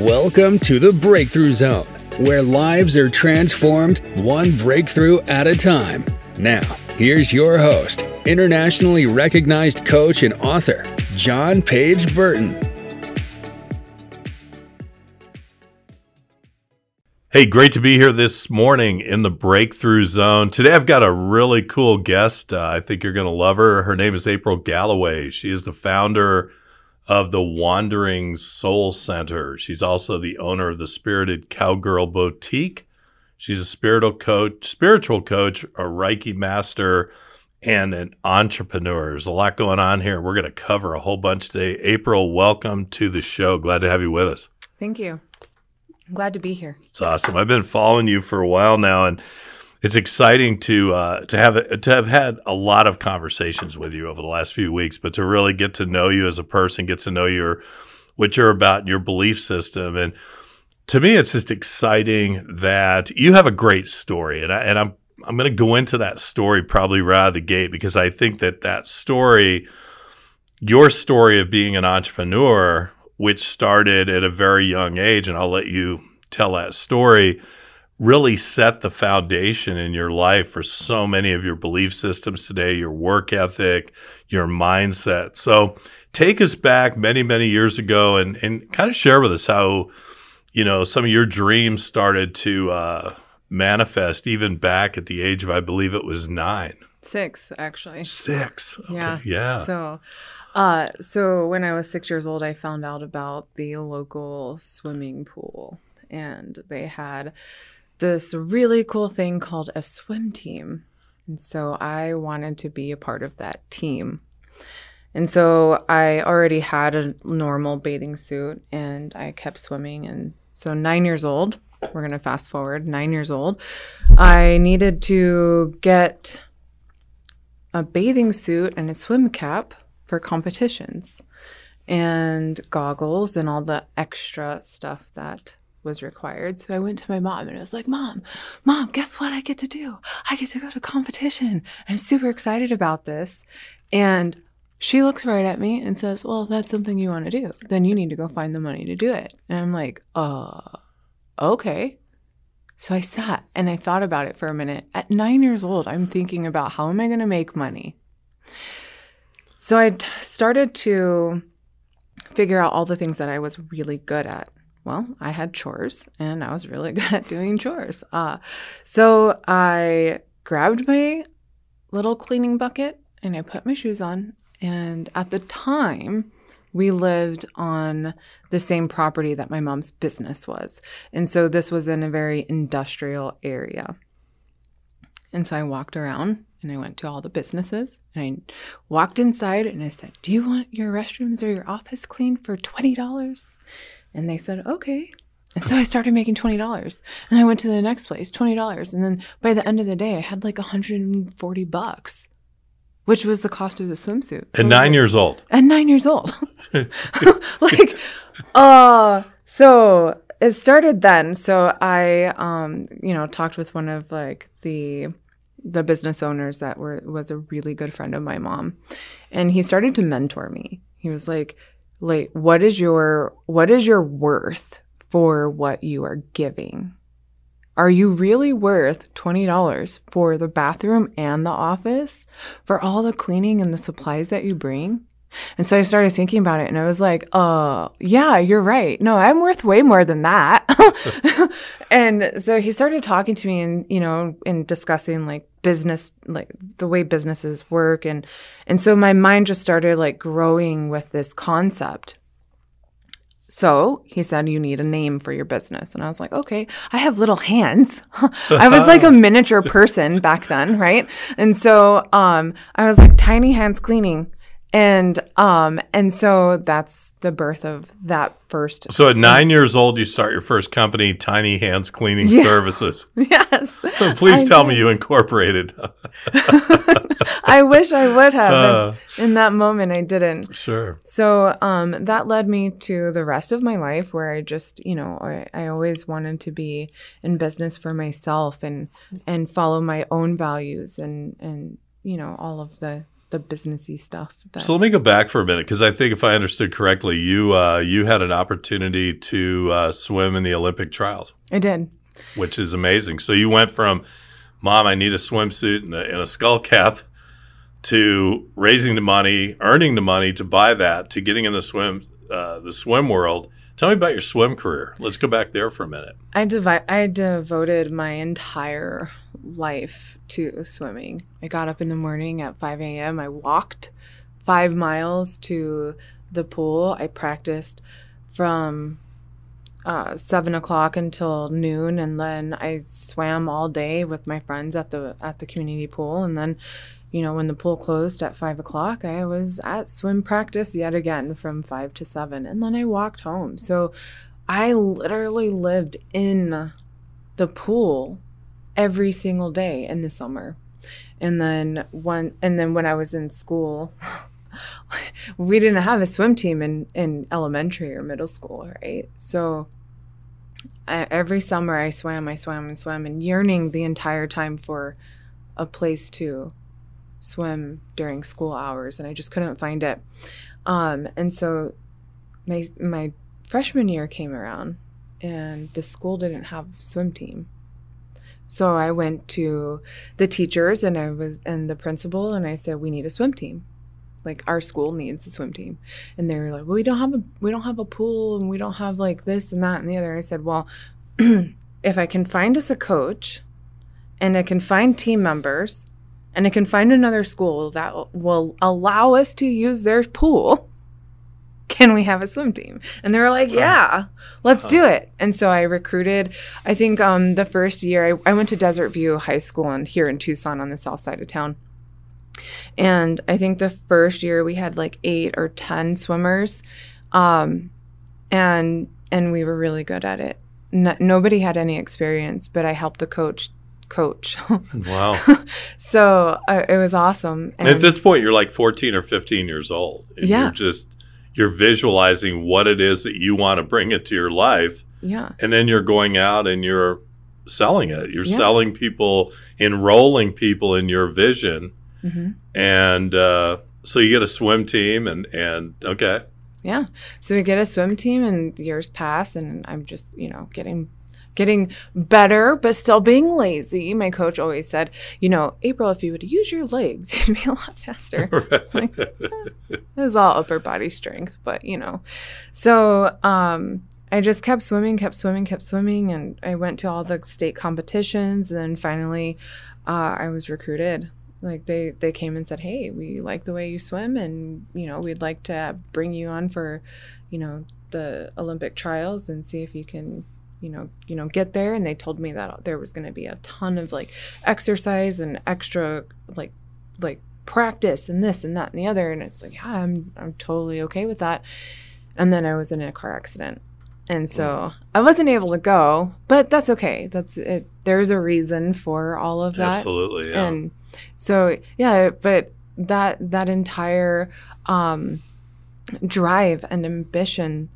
Welcome to the Breakthrough Zone, where lives are transformed one breakthrough at a time. Now, here's your host, internationally recognized coach and author, John Page Burton. Hey, great to be here this morning in the Breakthrough Zone. Today I've got a really cool guest. Uh, I think you're going to love her. Her name is Apryl Galloway. She is the founder of the Wandering Soul Center. She's also the owner of the Spirited Cowgirl Boutique. She's a spiritual coach, spiritual coach, a Reiki master, and an entrepreneur. There's a lot going on here. We're going to cover a whole bunch today. Apryl, welcome to the show. Glad to have you with us. Thank you. I'm glad to be here. It's awesome. I've been following you for a while now, and it's exciting to uh, to have to have had a lot of conversations with you over the last few weeks, but to really get to know you as a person, get to know your what you're about, your belief system, and to me, it's just exciting that you have a great story, and I, and I'm I'm going to go into that story probably right out of the gate because I think that that story, your story of being an entrepreneur, which started at a very young age, and I'll let you tell that story really set the foundation in your life for so many of your belief systems today, your work ethic, your mindset. So take us back many, many years ago and, and kind of share with us how, you know, some of your dreams started to uh, manifest even back at the age of, I believe it was nine. Six, actually. Six. Okay. Yeah. Yeah. So, uh, so when I was six years old, I found out about the local swimming pool, and they had this really cool thing called a swim team. And so I wanted to be a part of that team. And so I already had a normal bathing suit and I kept swimming. And so, nine years old, we're going to fast forward, nine years old, I needed to get a bathing suit and a swim cap for competitions and goggles and all the extra stuff that was required. So I went to my mom and I was like, Mom, Mom, guess what I get to do? I get to go to competition. I'm super excited about this. And she looks right at me and says, Well, if that's something you want to do, then you need to go find the money to do it. And I'm like, Uh, okay. So I sat and I thought about it for a minute. At nine years old, I'm thinking about how am I going to make money? So I started to figure out all the things that I was really good at well, I had chores and I was really good at doing chores. Uh, so I grabbed my little cleaning bucket and I put my shoes on. And at the time, we lived on the same property that my mom's business was. And so this was in a very industrial area. And so I walked around and I went to all the businesses and I walked inside and I said, Do you want your restrooms or your office cleaned for $20? And they said, okay. And so I started making $20. And I went to the next place, $20. And then by the end of the day, I had like 140 bucks, which was the cost of the swimsuit. So at nine like, years old. At nine years old. like, uh, so it started then. So I, um, you know, talked with one of like the, the business owners that were, was a really good friend of my mom. And he started to mentor me. He was like, like what is your what is your worth for what you are giving? Are you really worth $20 for the bathroom and the office? For all the cleaning and the supplies that you bring and so I started thinking about it and I was like, uh, yeah, you're right. No, I'm worth way more than that. and so he started talking to me and, you know, and discussing like business like the way businesses work and and so my mind just started like growing with this concept. So he said you need a name for your business. And i was like okay i have little hands. I was like a miniature person back then right? And so um i was like tiny hands cleaning and um and so that's the birth of that first so at nine years old you start your first company tiny hands cleaning yeah. services. Yes. Please I tell did. me you incorporated. I wish i would have. Uh, in that moment i didn't. sure. So um that led me to the rest of my life where i just you know I, I always wanted to be in business for myself and and follow my own values and and you know all of the the businessy stuff. That, So let me go back for a minute because I think if I understood correctly, you uh, you had an opportunity to uh, swim in the Olympic trials, I did. which is amazing. So you went from, "Mom, I need a swimsuit and a, and a skull cap," to raising the money, earning the money to buy that, to getting in the swim uh, the swim world. Tell me about your swim career. Let's go back there for a minute. I devi- I devoted my entire life to swimming. I got up in the morning at 5 a.m. I walked five miles to the pool. I practiced from uh, seven o'clock until noon, and then I swam all day with my friends at the at the community pool. And then, you know, when the pool closed at five o'clock, I was at swim practice yet again from five to seven, and then I walked home. So I literally lived in the pool every single day in the summer. And then one and then when I was in school, we didn't have a swim team in in elementary or middle school, right? So I, every summer I swam, I swam and swam and yearning the entire time for a place to swim during school hours and I just couldn't find it. Um and so my my freshman year came around and the school didn't have a swim team. So I went to the teachers and I was and the principal and I said we need a swim team. Like our school needs a swim team. And they were like, well, "We don't have a we don't have a pool and we don't have like this and that and the other." I said, "Well, if I can find us a coach and I can find team members and I can find another school that will allow us to use their pool, can we have a swim team? And they were like, yeah, let's do it. And so I recruited, I think um, the first year I, I went to Desert View High School and here in Tucson on the south side of town. And I think the first year we had like eight or 10 swimmers. Um, and, and we were really good at it. No, nobody had any experience, but I helped the coach coach. Wow. so uh, it was awesome. At this point, you're like 14 or 15 years old. And Yeah. You're just you're visualizing what it is that you want to bring into your life, yeah. and then you're going out and you're selling it. You're Yeah. selling people, enrolling people in your vision, hmm and uh, so you get a swim team, and and okay, Yeah. So we get a swim team and years pass and I'm just, you know, getting getting better but still being lazy. My coach always said, you know, Apryl, if you would use your legs, you'd be a lot faster. Like, it was all upper body strength, but you know. So, um I just kept swimming, kept swimming, kept swimming and I went to all the state competitions and then finally uh, I was recruited like they they came and said hey we like the way you swim and you know we'd like to bring you on for you know the olympic trials and see if you can you know you know get there and they told me that there was going to be a ton of like exercise and extra like like practice and this and that and the other and it's like yeah i'm i'm totally okay with that. And then i was in a car accident and so i wasn't able to go but that's okay. That's it. There's a reason for all of that. Absolutely, yeah. and so yeah but that that entire um drive and ambition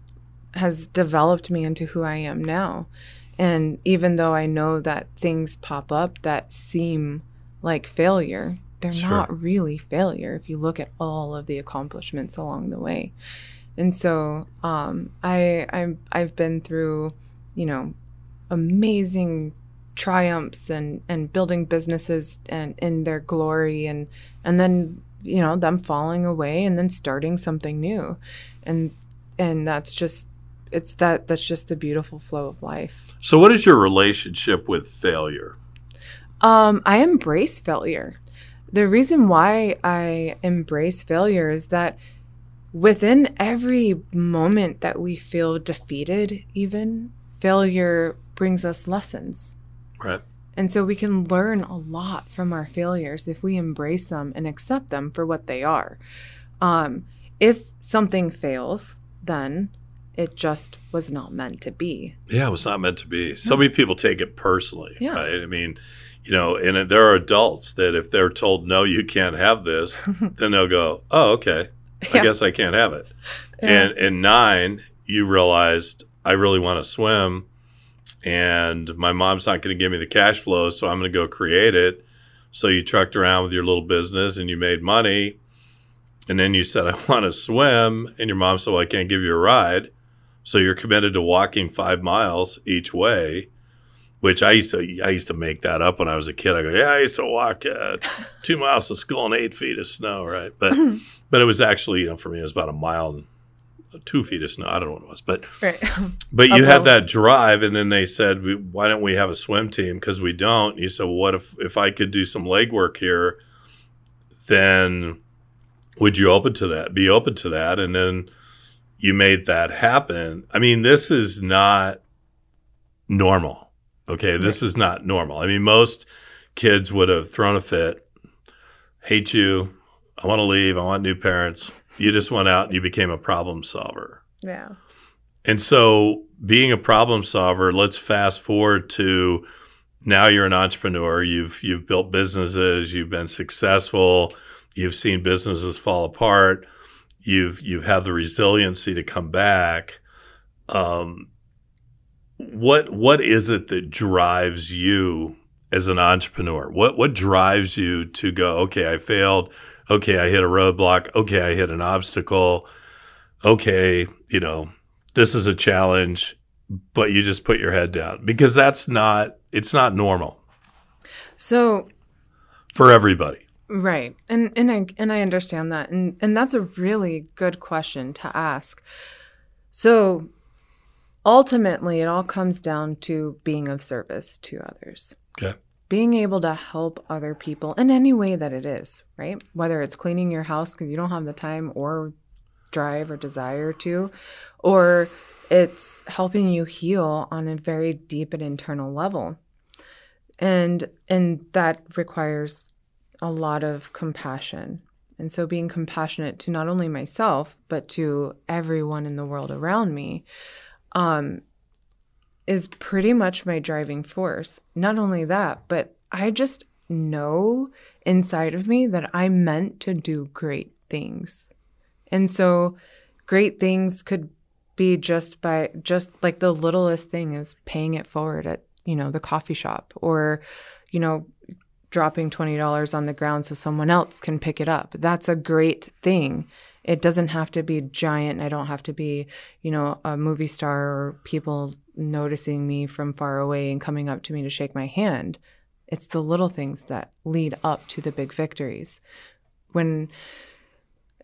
has developed me into who i am now. And even though i know that things pop up that seem like failure they're Sure. not really failure if you look at all of the accomplishments along the way. And so um i i'm i've been through you know amazing triumphs and and building businesses and in their glory and and then you know them falling away and then starting something new. And and that's just it's that that's just the beautiful flow of life so, what is your relationship with failure? um i embrace failure the reason why i embrace failure is that within every moment that we feel defeated even failure brings us lessons Right. And so we can learn a lot from our failures if we embrace them and accept them for what they are. Um, if something fails, then it just was not meant to be. Yeah, it was not meant to be. So many people take it personally, Yeah. right? I mean, you know, and there are adults that if they're told no, you can't have this, then they'll go, "Oh, okay, I guess I can't have it." Yeah. And in nine, you realized I really want to swim, and my mom's not going to give me the cash flow, so I'm going to go create it. So you trucked around with your little business and you made money, and then you said, I want to swim, and your mom said, Well, I can't give you a ride. So you're committed to walking five miles each way, which I used to I used to make that up when I was a kid. I go, Yeah, I used to walk uh, two miles to school in eight feet of snow, right? But but it was actually, you know, for me it was about a mile and two feet of snow. I don't know what it was, but Right. but you had that drive, and then they said, "Why don't we have a swim team?" Because we don't. And you said, well, "What if if I could do some legwork here? Then would you open to that? Be open to that?" And then you made that happen. I mean, this is not normal. Okay, this is not normal. I mean, most kids would have thrown a fit, hate you. I want to leave. I want new parents. You just went out and you became a problem solver. Yeah. And so, being a problem solver, let's fast forward to now you're an entrepreneur. You've you've built businesses. You've been successful. You've seen businesses fall apart. You've you've had the resiliency to come back. Um, what what is it that drives you as an entrepreneur? What what drives you to go? Okay, I failed. Okay, I hit a roadblock. Okay, I hit an obstacle. Okay, you know this is a challenge, but you just put your head down because that's not it's not normal So for everybody. Right. And and I and I understand that. And and that's a really good question to ask. So ultimately it all comes down to being of service to others. Yeah. Being able to help other people in any way that it is, right? Whether it's cleaning your house because you don't have the time or drive or desire to, or it's helping you heal on a very deep and internal level. And and that requires a lot of compassion. And so being compassionate to not only myself, but to everyone in the world around me um, is pretty much my driving force. Not only that, but I just know inside of me that I'm meant to do great things. And so great things could be just by just like the littlest thing is paying it forward at, you know, the coffee shop or, you know, dropping $20 on the ground so someone else can pick it up. That's a great thing. It doesn't have to be giant. I don't have to be, you know, a movie star or people noticing me from far away and coming up to me to shake my hand. It's the little things that lead up to the big victories. When,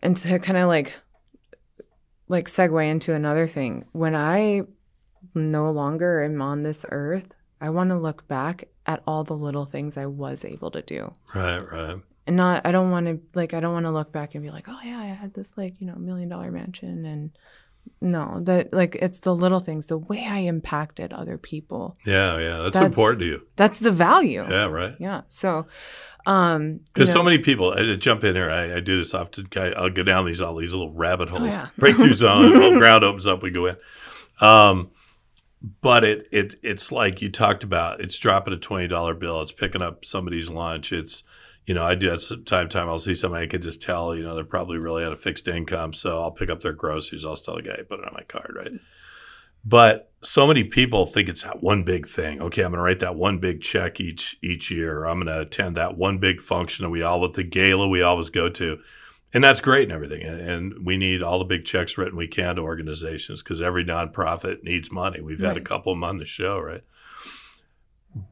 and to kind of like, like segue into another thing, when I no longer am on this earth, I want to look back at all the little things I was able to do. Right, right. And not I don't want to like I don't want to look back and be like, "Oh yeah, I had this like, you know, million dollar mansion and no, that like it's the little things, the way I impacted other people. Yeah, yeah. That's, That's- important to you. That's the value. Yeah, right. Yeah. So um you Because know- so many people, I I jump in here. I, I do this often. I, I'll go down these all these little rabbit holes. Oh, yeah. Breakthrough zone. little ground opens up. We go in. Um, but it it it's like you talked about. It's dropping a twenty dollar bill. It's picking up somebody's lunch. It's you know I do that time time. I'll see somebody I can just tell. You know they're probably really on a fixed income. So I'll pick up their groceries. I'll tell the guy put it on my card. Right. But so many people think it's that one big thing. Okay, I'm to write that one big check each each year. I'm to attend that one big function that we all with the gala we always go to, and that's great and everything. And, and we need all the big checks written we can to organizations because every nonprofit needs money. We've had a couple of them on the show, right?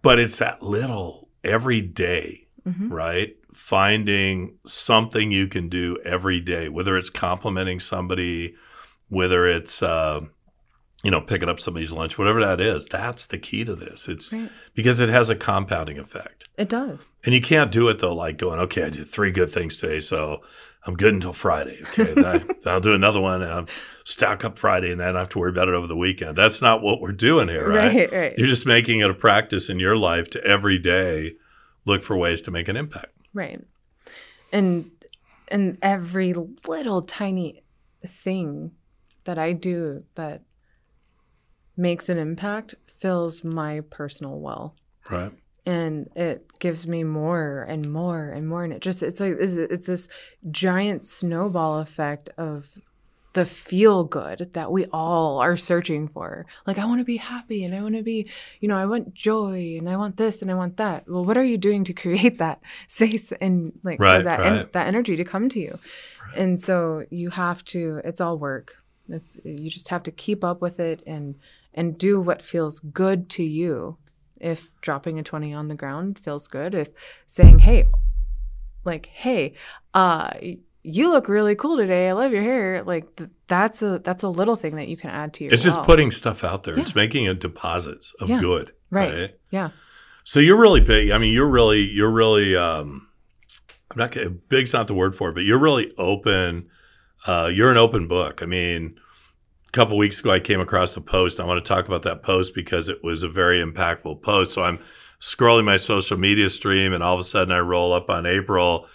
But it's that little every day Mhm. right? Finding something you can do every day, whether it's complimenting somebody, whether it's, uh, you know, picking up somebody's lunch, whatever that is, that's the key to this. It's Right. because it has a compounding effect. It does. And you can't do it though, like going, okay, I did three good things today, so I'm good until Friday. Okay, then, I, then I'll do another one and I'll stack up Friday, and then I have to worry about it over the weekend. That's not what we're doing here, right? Right, right. You're just making it a practice in your life to every day look for ways to make an impact. Right. And and every little tiny thing that I do that makes an impact fills my personal well. Right. And it gives me more and more and more. And it just, it's like, it's, it's this giant snowball effect of the feel good that we all are searching for. Like, I want to be happy and I want to be, you know, I want joy and I want this and I want that. Well, what are you doing to create that space and like for Right, that en- that energy to come to you? And so you have to it's all work. It's you just have to keep up with it and and do what feels good to you. If dropping a 20 on the ground feels good, if saying, "Hey, like, hey, uh you look really cool today. I love your hair." Like th- that's a that's a little thing that you can add to your It's just putting stuff out there. Yeah. It's making it deposits of Yeah. good. right. Yeah. So you're really big. I mean, you're really, you're really, um, I'm not big's not the word for it, but you're really open. Uh, you're an open book. I mean, a couple weeks ago, I came across a post. I want to talk about that post because it was a very impactful post. So I'm scrolling my social media stream and all of a sudden I roll up on Apryl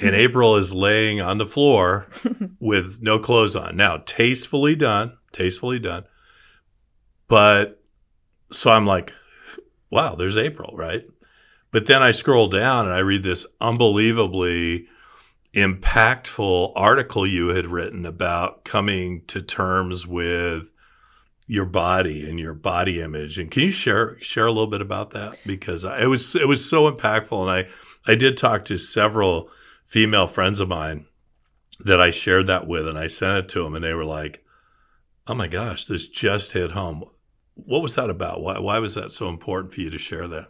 and Apryl is laying on the floor with no clothes on. Now, tastefully done, tastefully done. But so I'm like, wow, there's Apryl, right? But then I scroll down and I read this unbelievably impactful article you had written about coming to terms with your body and your body image. And can you share share a little bit about that? Because I- it was it was so impactful, and I I did talk to several female friends of mine that I shared that with, and I sent it to them, and they were like, "Oh my gosh, this just hit home." What was that about? Why why was that so important for you to share that?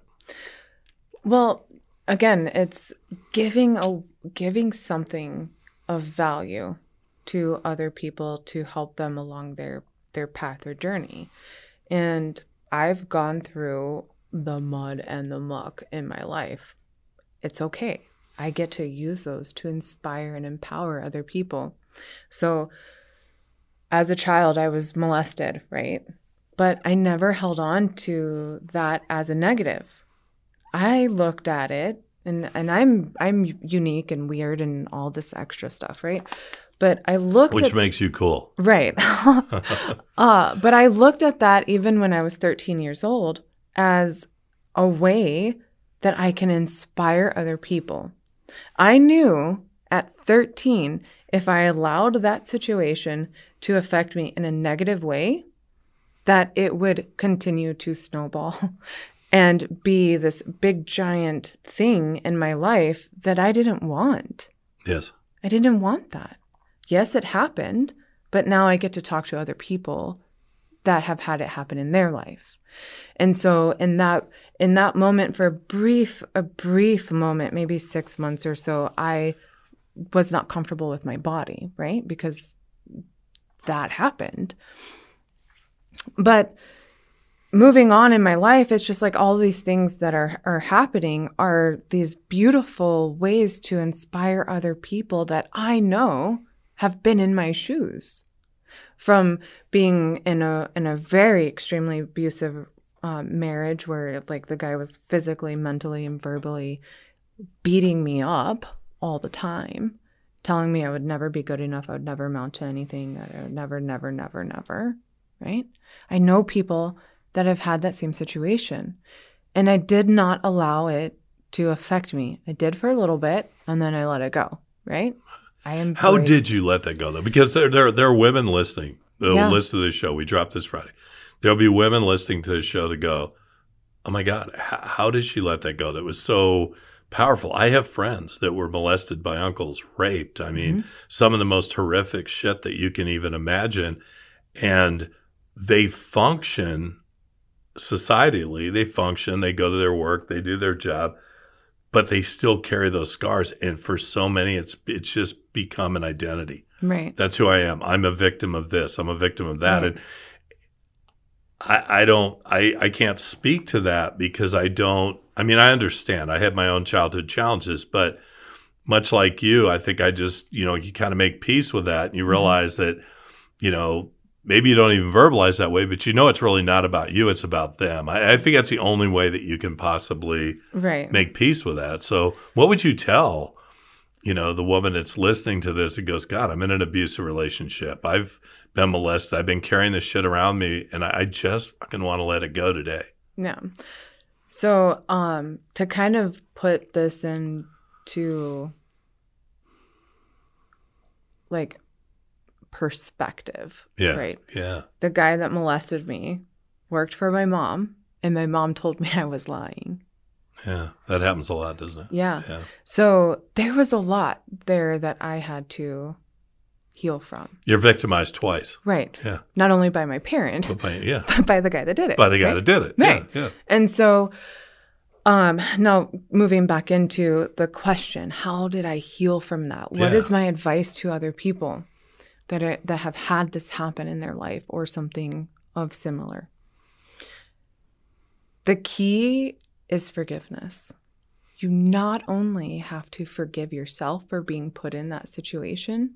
Well, again, it's giving a giving something of value to other people to help them along their their path or journey. And I've gone through the mud and the muck in my life. It's okay. I get to use those to inspire and empower other people. So as a child I was molested, right? But I never held on to that as a negative. I looked at it and and I'm I'm unique and weird and all this extra stuff, right? But I looked Which at makes you cool. right. uh, but I looked at that even when I was 13 years old as a way that I can inspire other people. I knew at 13 if I allowed that situation to affect me in a negative way, that it would continue to snowball and be this big giant thing in my life that I didn't want. Yes. I didn't want that. Yes, it happened, but now I get to talk to other people that have had it happen in their life. And so in that in that moment for a brief a brief moment, maybe 6 months or so, I was not comfortable with my body, right? Because that happened. But moving on in my life, it's just like all these things that are are happening are these beautiful ways to inspire other people that I know have been in my shoes. From being in a in a very extremely abusive um, marriage where like the guy was physically, mentally, and verbally beating me up all the time, telling me I would never be good enough, I would never amount to anything, I would never, never, never, never. Right? I know people that have had that same situation. And I did not allow it to affect me. I did for a little bit and then I let it go. Right? I am. How did you let that go though? Because there there there are women listening. They'll Yeah. listen to this show. We dropped this Friday. There'll be women listening to the show that go, "Oh my God, h- how did she let that go? That was so powerful." I have friends that were molested by uncles, raped. I mean, mm-hmm. some of the most horrific shit that you can even imagine, and they function societally. They function. They go to their work. They do their job but they still carry those scars and for so many it's it's just become an identity Right. that's who i am i'm a victim of this i'm a victim of that Right. and i i don't i i can't speak to that because i don't i mean i understand i had my own childhood challenges but much like you i think i just you know you kind of make peace with that and you mm-hmm. realize that you know maybe you don't even verbalize that way but you know it's really not about you it's about them i, I think that's the only way that you can possibly Right. make peace with that. So, what would you tell, you know, the woman that's listening to this and goes, God, I'm in an abusive relationship. I've been molested. I've been carrying this shit around me and I I just fucking want to let it go today. Yeah. So, um, to kind of put this into like perspective, Yeah. right? Yeah. The guy that molested me worked for my mom, and my mom told me I was lying. Yeah, that happens a lot, doesn't it? Yeah. Yeah. So there was a lot there that I had to heal from. You're victimized twice. Right. Yeah. Not only by my parent, But by, yeah. but by the guy that did it. By the guy right? that did it. Right. Yeah. yeah. And so um now moving back into the question, how did I heal from that? What is Yeah. my advice to other people that are, that have had this happen in their life or something of similar? The key is forgiveness. You not only have to forgive yourself for being put in that situation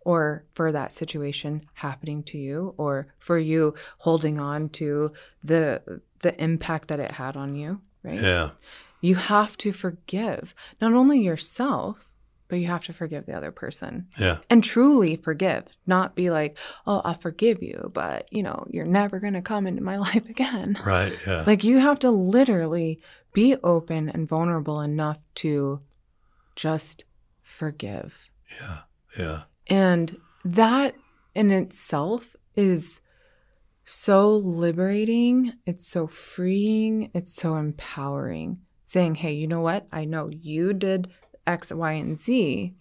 or for that situation happening to you or for you holding on to the the impact that it had on you, right? Yeah. You have to forgive not only yourself, but you have to forgive the other person Yeah. and truly forgive, not be like, "Oh, I'll forgive you, but you know, you're never going to come into my life again." Right. Yeah. Like you have to literally be open and vulnerable enough to just forgive. yeah. Yeah. And that in itself is so liberating. It's so freeing. It's so empowering. Saying, hey, you know what? I know you did X, Y, and Z.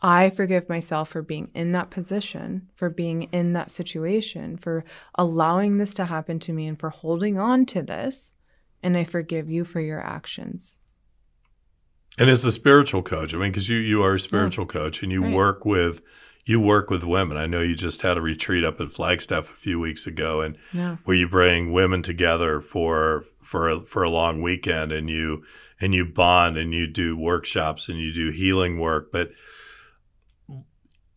I forgive myself for being in that position, for being in that situation, for allowing this to happen to me, and for holding on to this. And I forgive you for your actions. And as a spiritual coach, I mean, because you you are a spiritual coach and you Right. work with you work with women. I know you just had a retreat up at Flagstaff a few weeks ago, and Yeah. where you bring women together for for a, for a long weekend, and you and you bond and you do workshops and you do healing work. But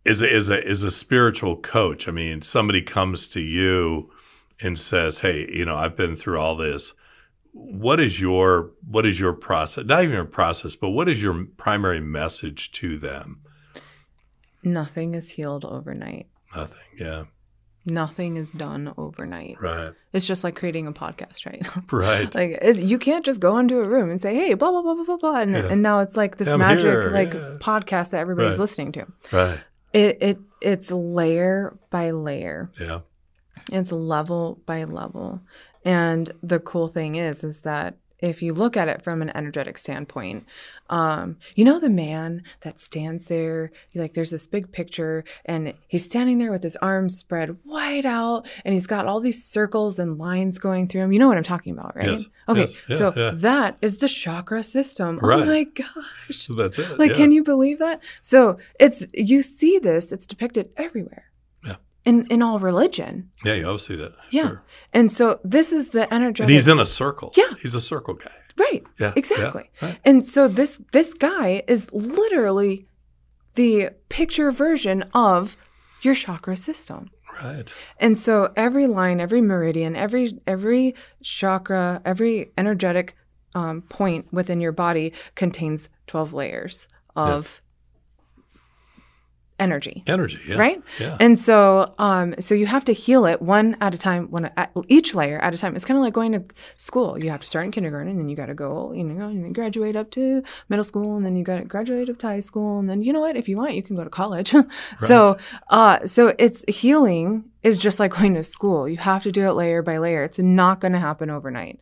is a, as a as a spiritual coach, I mean, somebody comes to you and says, "Hey, you know, I've been through all this." what is your what is your process not even your process but what is your primary message to them Nothing is healed overnight. nothing yeah Nothing is done overnight. right It's just like creating a podcast, right? right like you can't just go into a room and say, "Hey, blah blah blah blah blah blah," and, Yeah. and now it's like this I'm magic here, like yeah. podcast that everybody's Right. listening to. right It it it's layer by layer. yeah It's level by level. And the cool thing is is that if you look at it from an energetic standpoint, um, you know the man that stands there, like there's this big picture, and he's standing there with his arms spread wide out, and he's got all these circles and lines going through him. You know what I'm talking about, right? Yes, Okay, yes, yeah, so yeah. that is the chakra system. Right. Oh my gosh. so that's it Like, yeah. can you believe that? So it's you see this, it's depicted everywhere. In in all religion. yeah you always see that Yeah. sure And so this is the energetic and he's in a circle Yeah. he's a circle guy Right. yeah Exactly. yeah, right. And so this this guy is literally the picture version of your chakra system. right And so every line, every meridian, every every chakra, every energetic um, point within your body contains 12 layers of energy. energy yeah Right? yeah And so, um, so you have to heal it one at a time, one at each layer at a time. It's kind of like going to school. You have to start in kindergarten, and then you got to go, you know, and then graduate up to middle school, and then you got to graduate up to high school, and then you know what? If you want, you can go to college. So, uh, so it's healing is just like going to school. You have to do it layer by layer. It's not going to happen overnight.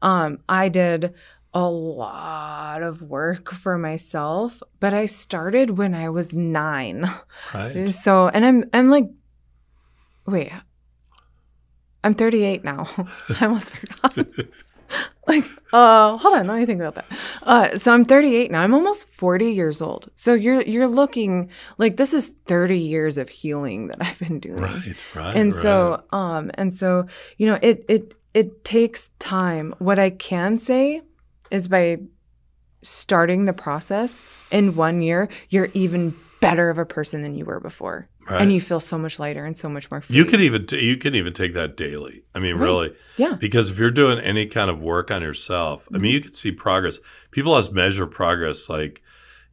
Um, I did a lot of work for myself, but I started when I was nine. right So, and I'm I'm like, wait, I'm 38 now. I almost forgot. like, uh, hold on, let me think about that. Uh, so I'm 38 now. I'm almost 40 years old. So you're you're looking like this is 30 years of healing that I've been doing. right right And right. so, um, and so, you know, it it it takes time. What I can say is by starting the process in one year, you're even better of a person than you were before, Right. and you feel so much lighter and so much more free. you could even t- you can even take that daily i mean Right. really yeah, Because if you're doing any kind of work on yourself, I mean, mm-hmm. you can see progress. People always measure progress like,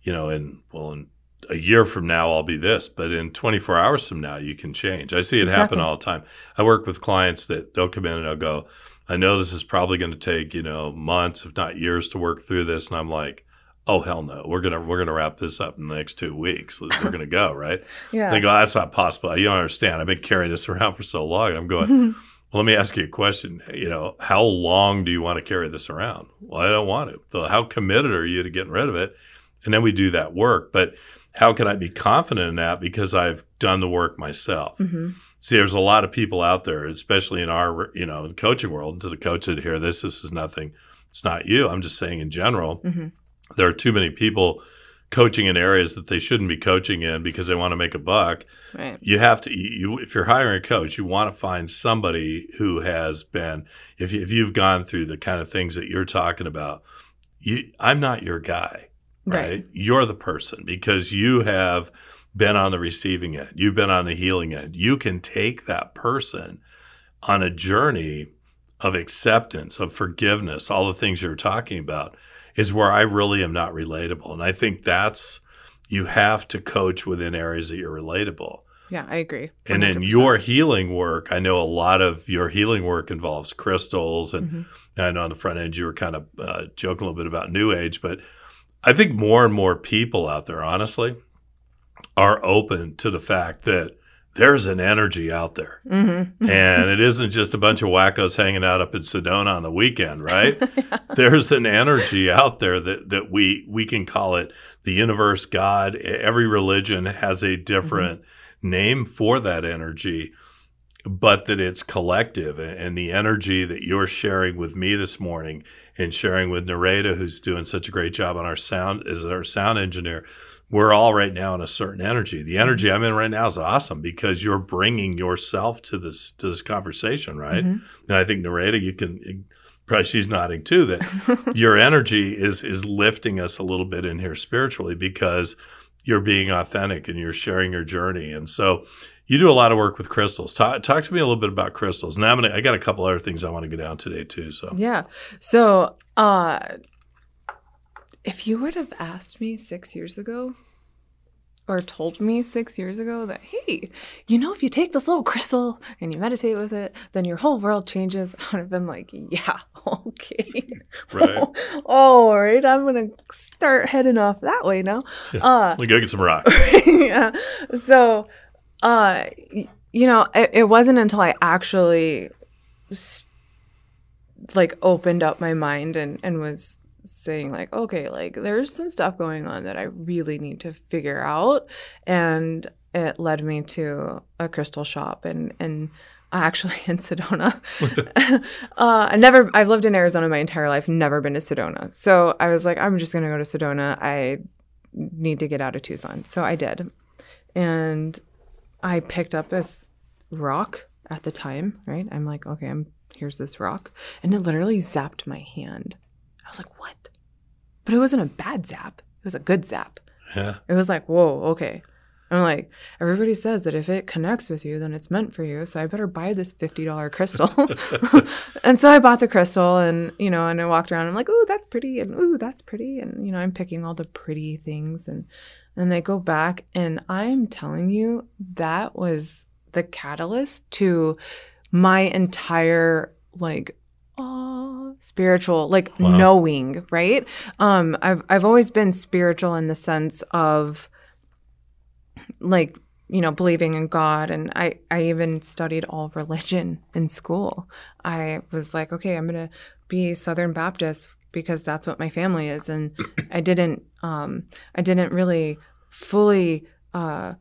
you know, in, well, in a year from now, I'll be this, but in 24 hours from now, you can change. I see it happen all the time. I work with clients that they'll come in and they'll go, I know this is probably going to take, you know, months, if not years to work through this. And I'm like, oh, hell no. We're going to, we're going to wrap this up in the next two weeks. We're going to go, right? yeah, They go, that's not possible. You don't understand. I've been carrying this around for so long. I'm going, well, let me ask you a question. You know, how long do you want to carry this around? Well, I don't want it. So how committed are you to getting rid of it? And then we do that work. But how can I be confident in that? Because I've done the work myself. Mm-hmm. See, there's a lot of people out there, especially in our, you know, coaching world. And to the coach that hear this, this is nothing. It's not you. I'm just saying in general, Mm-hmm. there are too many people coaching in areas that they shouldn't be coaching in because they want to make a buck Right. you have to you if you're hiring a coach you want to find somebody who has been if, you, if you've gone through the kind of things that you're talking about you i'm not your guy right? Right. you're the person because you have been on the receiving end you've been on the healing end you can take that person on a journey of acceptance of forgiveness all the things you're talking about is where i really am not relatable and i think that's you have to coach within areas that you're relatable Yeah, I agree. and then 100%. your healing work, I know a lot of your healing work involves crystals. And Mhm. I know on the front end, you were kind of uh, joking a little bit about New Age, but I think more and more people out there, honestly, are open to the fact that there's an energy out there. Mhm. And it isn't just a bunch of wackos hanging out up in Sedona on the weekend, right? There's an energy out there that, that we, we can call it the universe, God. Every religion has a different name for that energy, but that it's collective. And the energy that you're sharing with me this morning and sharing with Nareda, who's doing such a great job on our sound, as our sound engineer, we're all right now in a certain energy. The energy I'm in right now is awesome because you're bringing yourself to this to this conversation, right? Mhm. And I think Nareda, you can probably she's nodding too that your energy is is lifting us a little bit in here spiritually because you're being authentic and you're sharing your journey. And so you do a lot of work with crystals. Talk, talk to me a little bit about crystals. Now I'm gonna I got a couple other things I want to get down today too. So Yeah. So, uh, if you would have asked me six years ago or told me six years ago that, hey, you know, if you take this little crystal and you meditate with it, then your whole world changes, I would have been like, yeah, okay. Right. all right. I'm going to start heading off that way now. Uh, we go get some rock. yeah. So, uh, you know, it, it wasn't until I actually s- like opened up my mind and and was saying like, okay, like there's some stuff going on that I really need to figure out, and it led me to a crystal shop and and. Actually, in Sedona, uh, I never. I've lived in Arizona my entire life. Never been to Sedona, so I was like, I'm just gonna go to Sedona. I need to get out of Tucson. So I did. And I picked up this rock at the time, right? I'm like, okay, I'm here's this rock. And it literally zapped my hand. I was like, what? But it wasn't a bad zap. It was a good zap. Yeah. It was like, whoa, okay. I'm like, everybody says that if it connects with you, then it's meant for you. So I better buy this $50 crystal. and so I bought the crystal and, you know, and I walked around. I'm like, ooh, that's pretty. And ooh, that's pretty. And, you know, I'm picking all the pretty things. And, and I go back and I'm telling you, that was the catalyst to my entire, like, spiritual, like Wow. knowing, right? Um, I've, I've always been spiritual in the sense of, like you know believing in god and i i even studied all religion in school i was like okay i'm gonna be southern baptist because that's what my family is and i didn't um i didn't really fully uh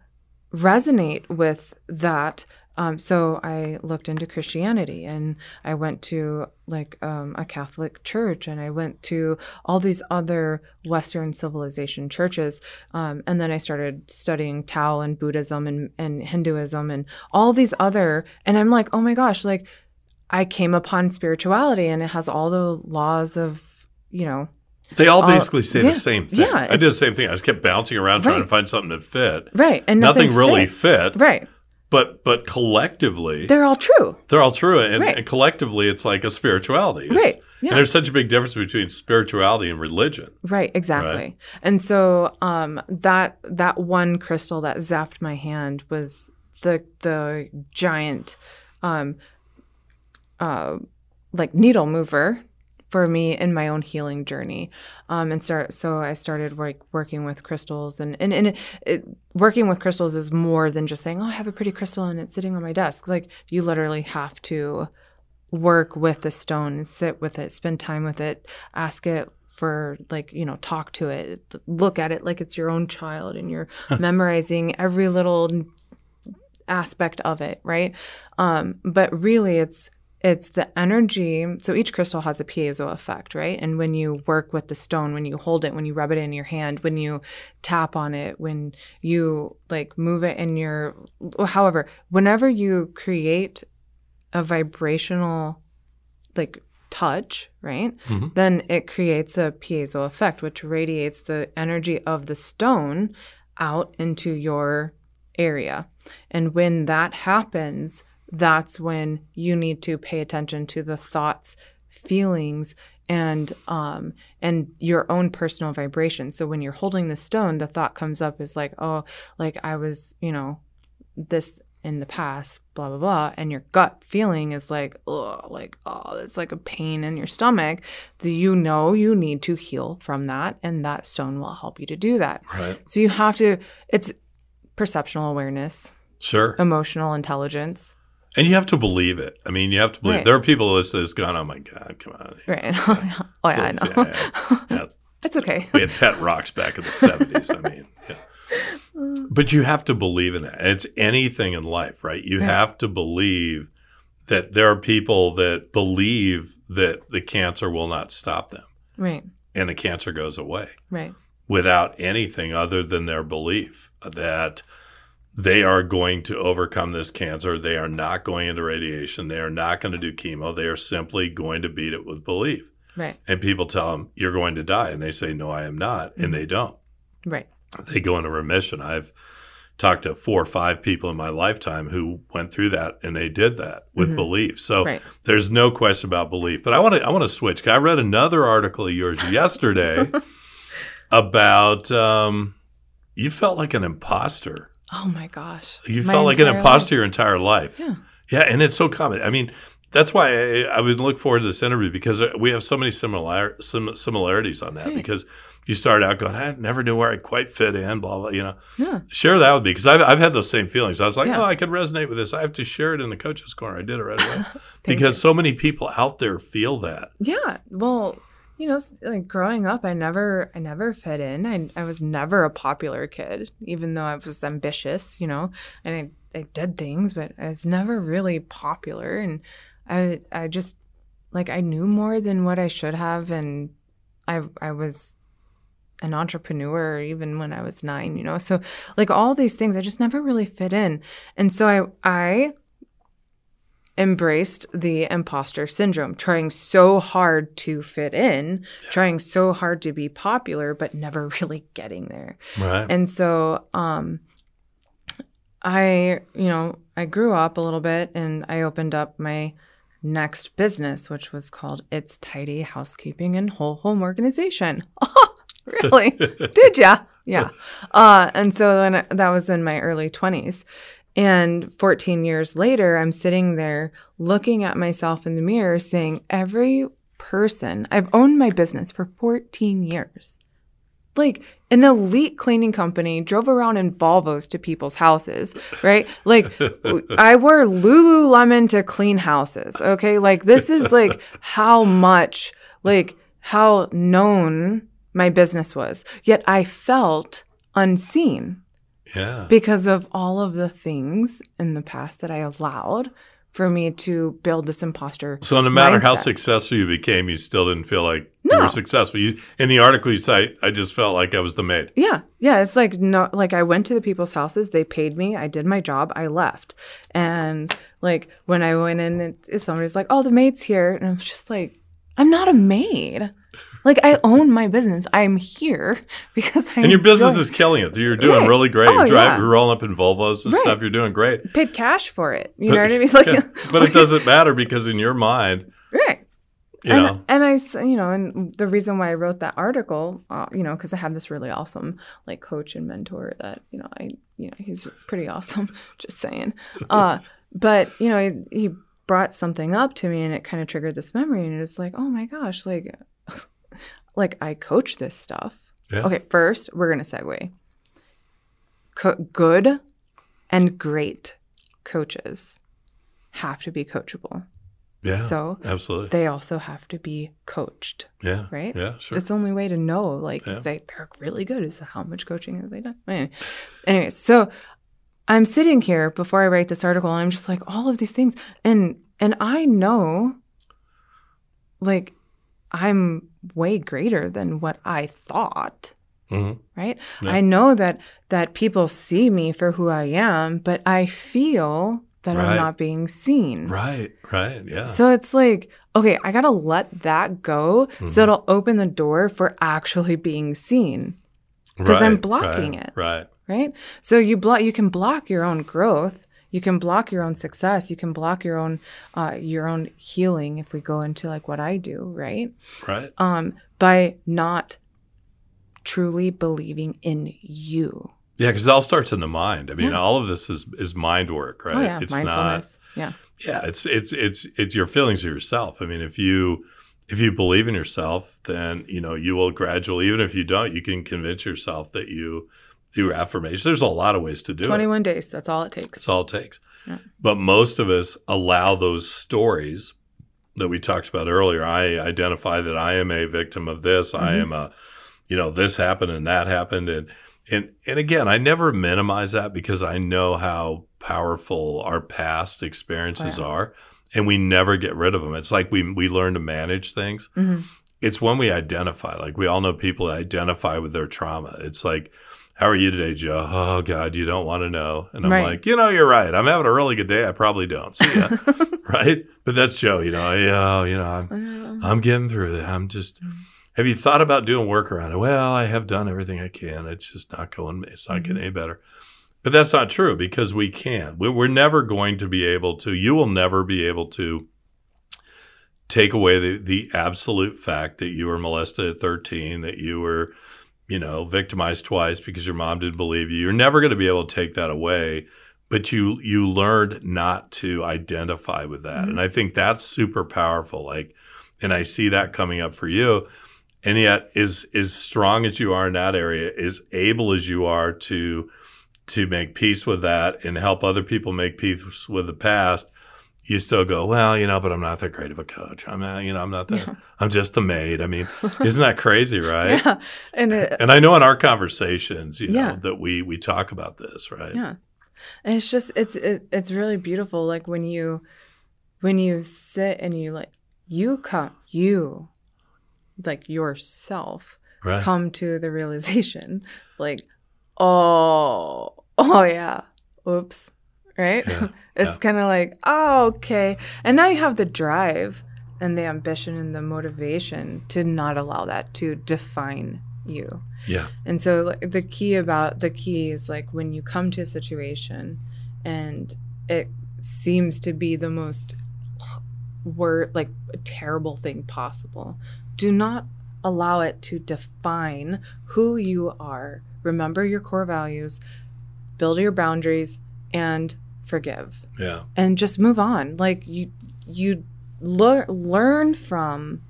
resonate with that um, so I looked into Christianity and I went to like um, a Catholic church and I went to all these other Western civilization churches. Um, and then I started studying Tao and Buddhism and, and Hinduism and all these other. And I'm like, oh my gosh, like I came upon spirituality and it has all the laws of, you know, They all basically say yeah, the same thing. yeah, I did the same thing. I just kept bouncing around trying to find something that fit. right. And Nothing, nothing, really fit. fit. Right. But but collectively They're all true. they're all true. And, Right. and collectively it's like a spirituality. It's- Right. Yeah. And there's such a big difference between spirituality and religion. Right, exactly. And so um that that one crystal that zapped my hand was the the giant um uh like needle mover for me in my own healing journey. Um, and start so I started like working with crystals and and, and it, it, working with crystals is more than just saying, "Oh, I have a pretty crystal and it's sitting on my desk." Like you literally have to work with the stone, sit with it, spend time with it, ask it for like you know talk to it look at it like it's your own child and you're memorizing every little aspect of it right um but really it's it's the energy so each crystal has a piezo effect right and when you work with the stone when you hold it when you rub it in your hand when you tap on it when you like move it in your however whenever you create a vibrational like touch, right? Mm-hmm. Then it creates a piezo effect, which radiates the energy of the stone out into your area. And when that happens, that's when you need to pay attention to the thoughts, feelings, and um and your own personal vibration. So when you're holding the stone, the thought comes up is like, oh, like I was, you know, this in the past, blah blah blah, and your gut feeling is like, oh, like oh, it's like a pain in your stomach. You know you need to heal from that, and that stone will help you to do that. Right. So you have to. It's perceptual awareness, sure, emotional intelligence, and you have to believe it. I mean, you have to believe. Right. There are people that's gone, oh my god, come on, right? Oh, oh yeah, I know. Yeah, yeah, yeah. it's okay. We had pet rocks back in the seventies. I mean, yeah. Mm. But you have to believe in it. It's anything in life, right? You have to believe that there are people that believe that the cancer will not stop them. Right. And the cancer goes away. Right. Without anything other than their belief that they are going to overcome this cancer. They are not going into radiation. They are not going to do chemo. They are simply going to beat it with belief. Right. And people tell them, you're going to die. And they say, no, I am not. Mm-hmm. And they don't. Right they go into remission. I've talked to four or five people in my lifetime who went through that and they did that with mm-hmm. belief. So right. there's no question about belief. But I want to I want to switch. I read another article of yours yesterday about um, you felt like an imposter. Oh my gosh. You my felt like an imposter life. your entire life. Yeah. Yeah, and it's so common. I mean, that's why I, I, would look forward to this interview because uh, we have so many similar sim, similarities on that. Right. Because you start out going, I never knew where I quite fit in, blah blah. You know, yeah. share that with me because I've I've had those same feelings. I was like, yeah. oh, I could resonate with this. I have to share it in the coaches corner. I did it right away because you. so many people out there feel that. Yeah. Well, you know, like growing up, I never, I never fit in. I, I was never a popular kid, even though I was ambitious, you know, and I, I did things, but I was never really popular. And I I just like I knew more than what I should have and I I was an entrepreneur even when I was 9, you know. So like all these things I just never really fit in. And so I I embraced the imposter syndrome, trying so hard to fit in, yeah. trying so hard to be popular, but never really getting there. Right. And so, um, I, you know, I grew up a little bit and I opened up my next business, which was called It's Tidy Housekeeping and Whole Home Organization. really? Did ya? Yeah. Uh, and so when I, that was in my early 20s. And 14 years later, I'm sitting there looking at myself in the mirror saying, every person, I've owned my business for 14 years like an elite cleaning company drove around in Volvos to people's houses, right? Like I wore Lululemon to clean houses. Okay. Like this is like how much, like how known my business was. Yet I felt unseen. Yeah. Because of all of the things in the past that I allowed for me to build this imposter. So no matter mindset. how successful you became, you still didn't feel like no. you were successful. You in the article you cite, I just felt like I was the maid. Yeah. Yeah. It's like no like I went to the people's houses, they paid me, I did my job, I left. And like when I went in and somebody's like, Oh, the maid's here and I was just like, I'm not a maid. Like I own my business. I'm here because I and your business is killing it. You're doing right. really great. Oh, you're driving, yeah. you're rolling up in Volvos and right. stuff. You're doing great. Paid cash for it. You but, know what I mean? Like, yeah. but it doesn't matter because in your mind, right? You and, know. and I, you know, and the reason why I wrote that article, uh, you know, because I have this really awesome like coach and mentor that, you know, I, you know, he's pretty awesome. just saying. Uh, but you know, he, he brought something up to me and it kind of triggered this memory and it was like, oh my gosh, like like I coach this stuff. Yeah. Okay, first we're gonna segue. Co- good and great coaches have to be coachable. Yeah. So absolutely. they also have to be coached, yeah. right? Yeah. Sure. That's the only way to know, like, Yeah. if they, they're really good is how much coaching have they done? Anyway, anyways, so I'm sitting here before I write this article and I'm just like, all of these things. And, and I know, like, I'm way greater than what I thought hmm right Yeah. i know that that people see me for who i am but i feel that i'm not being seen Right. Right. Yeah. so it's like okay i gotta let that go Mm-hmm. so it'll open the door for actually being seen 'cause I'm blocking right, it. Right. right so you block you can block your own growth you can block your own success you can block your own uh, your own healing if we go into like what i do right Right. um by not truly believing in you Yeah, because it all starts in the mind. I mean, all of this is is mind work, right? oh yeah it's mindfulness yeah yeah, it's it's it's it's your feelings of yourself. I mean, if you if you believe in yourself, then you know you will gradually. Even if you don't, you can convince yourself that you through affirmation. There's a lot of ways to do it. 21 days that's all it takes That's all it takes. Yeah. But most of us allow those stories that we talked about earlier. I identify that I am a victim of this. I Mhm. am a, you know, this happened and that happened. And, and, and again, I never minimize that because I know how powerful our past experiences yeah. are and we never get rid of them. It's like we, we learn to manage things Mhm. it's when we identify. Like we all know people identify with their trauma. It's like, how are you today, Joe? Oh God, you don't want to know. And I'm Right. like, you know, you're right. I'm having a really good day. I probably don't. See ya. right? But that's Joe. You know, yeah, oh, you know, I'm I'm getting through that. I'm just. Have you thought about doing work around it? Well, I have done everything I can. It's just not going. It's not getting mm-hmm. any better. But that's not true because we can't. We- We're never going to be able to. You will never be able to take away the, the absolute fact that you were molested at 13, that you were, you know, victimized twice because your mom didn't believe you. You're never going to be able to take that away, but you you learned not to identify with that. Mhm. And I think that's super powerful. Like and I see that coming up for you. And yet is as strong as you are in that area, as able as you are to to make peace with that and help other people make peace with the past, you still go, well, you know, but I'm not that great of a coach. I'm not, you know, I'm not that, Yeah. I'm just the maid. I mean, isn't that crazy, right? yeah and it, And I know in our conversations, you know, that we, we talk about this, right? yeah and it's just it's it, it's really beautiful like when you when you sit and you like you come you like yourself Right. come to the realization like oh oh yeah oops right Yeah, it's yeah. kind of like oh okay and now you have the drive and the ambition and the motivation to not allow that to define you Yeah. and so like, the key about the key is like when you come to a situation and it seems to be the most word like terrible thing possible. Do not allow it to define who you are. Remember your core values, build your boundaries and forgive Yeah. and just move on. Like you you lear- learn from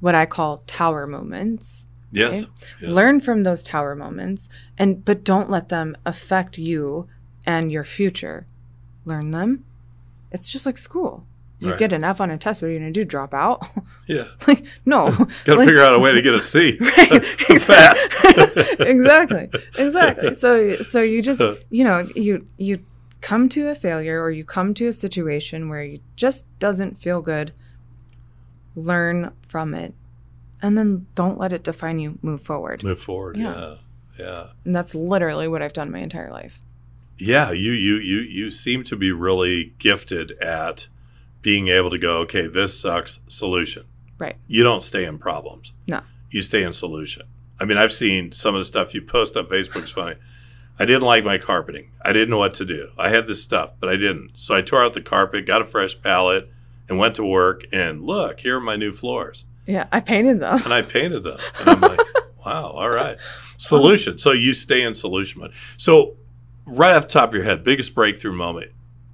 what I call tower moments Yes. Okay. Yes. learn from those tower moments and but don't let them affect you and your future learn them it's just like school you Right. get an f on a test what are you going to do drop out Yeah. like no Got to Like- figure out a way to get a C. right exactly exactly exactly so so you just you know you you come to a failure or you come to a situation where you just doesn't feel good learn from it and then don't let it define you move forward Move forward. Yeah. Yeah. Yeah. and that's literally what i've done my entire life Yeah, you you you you seem to be really gifted at being able to go, okay, this sucks, solution. right You don't stay in problems. No. You stay in solution. I mean, I've seen some of the stuff you post on Facebook Facebook's funny. I didn't like my carpeting. I didn't know what to do. I had this stuff, but I didn't. So I tore out the carpet, got a fresh palette, and went to work and look, here are my new floors. yeah i painted them And I painted them. And I'm like, wow, all right. Solution. So you stay in solution mode. So right off the top of your head, biggest breakthrough moment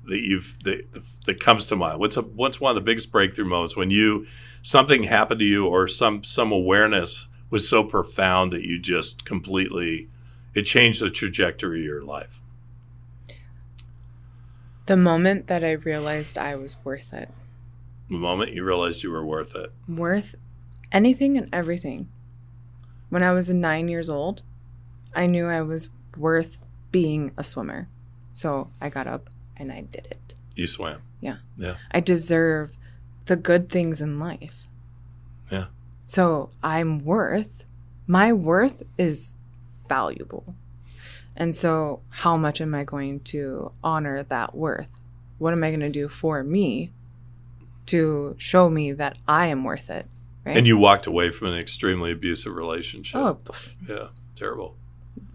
that you've that, that comes to mind? What's a, what's one of the biggest breakthrough moments when you something happened to you or some some awareness was so profound that you just completely it changed the trajectory of your life? The moment that I realized I was worth it. The moment you realized you were worth it. Worth anything and everything. When I was 9 years old, I knew I was worth being a swimmer. So I got up and I did it. You swam. Yeah. Yeah. I deserve the good things in life. Yeah. So I'm worth, my worth is valuable. And so, how much am I going to honor that worth? What am I going to do for me to show me that I am worth it? Right? And you walked away from an extremely abusive relationship. oh, Yeah. Terrible.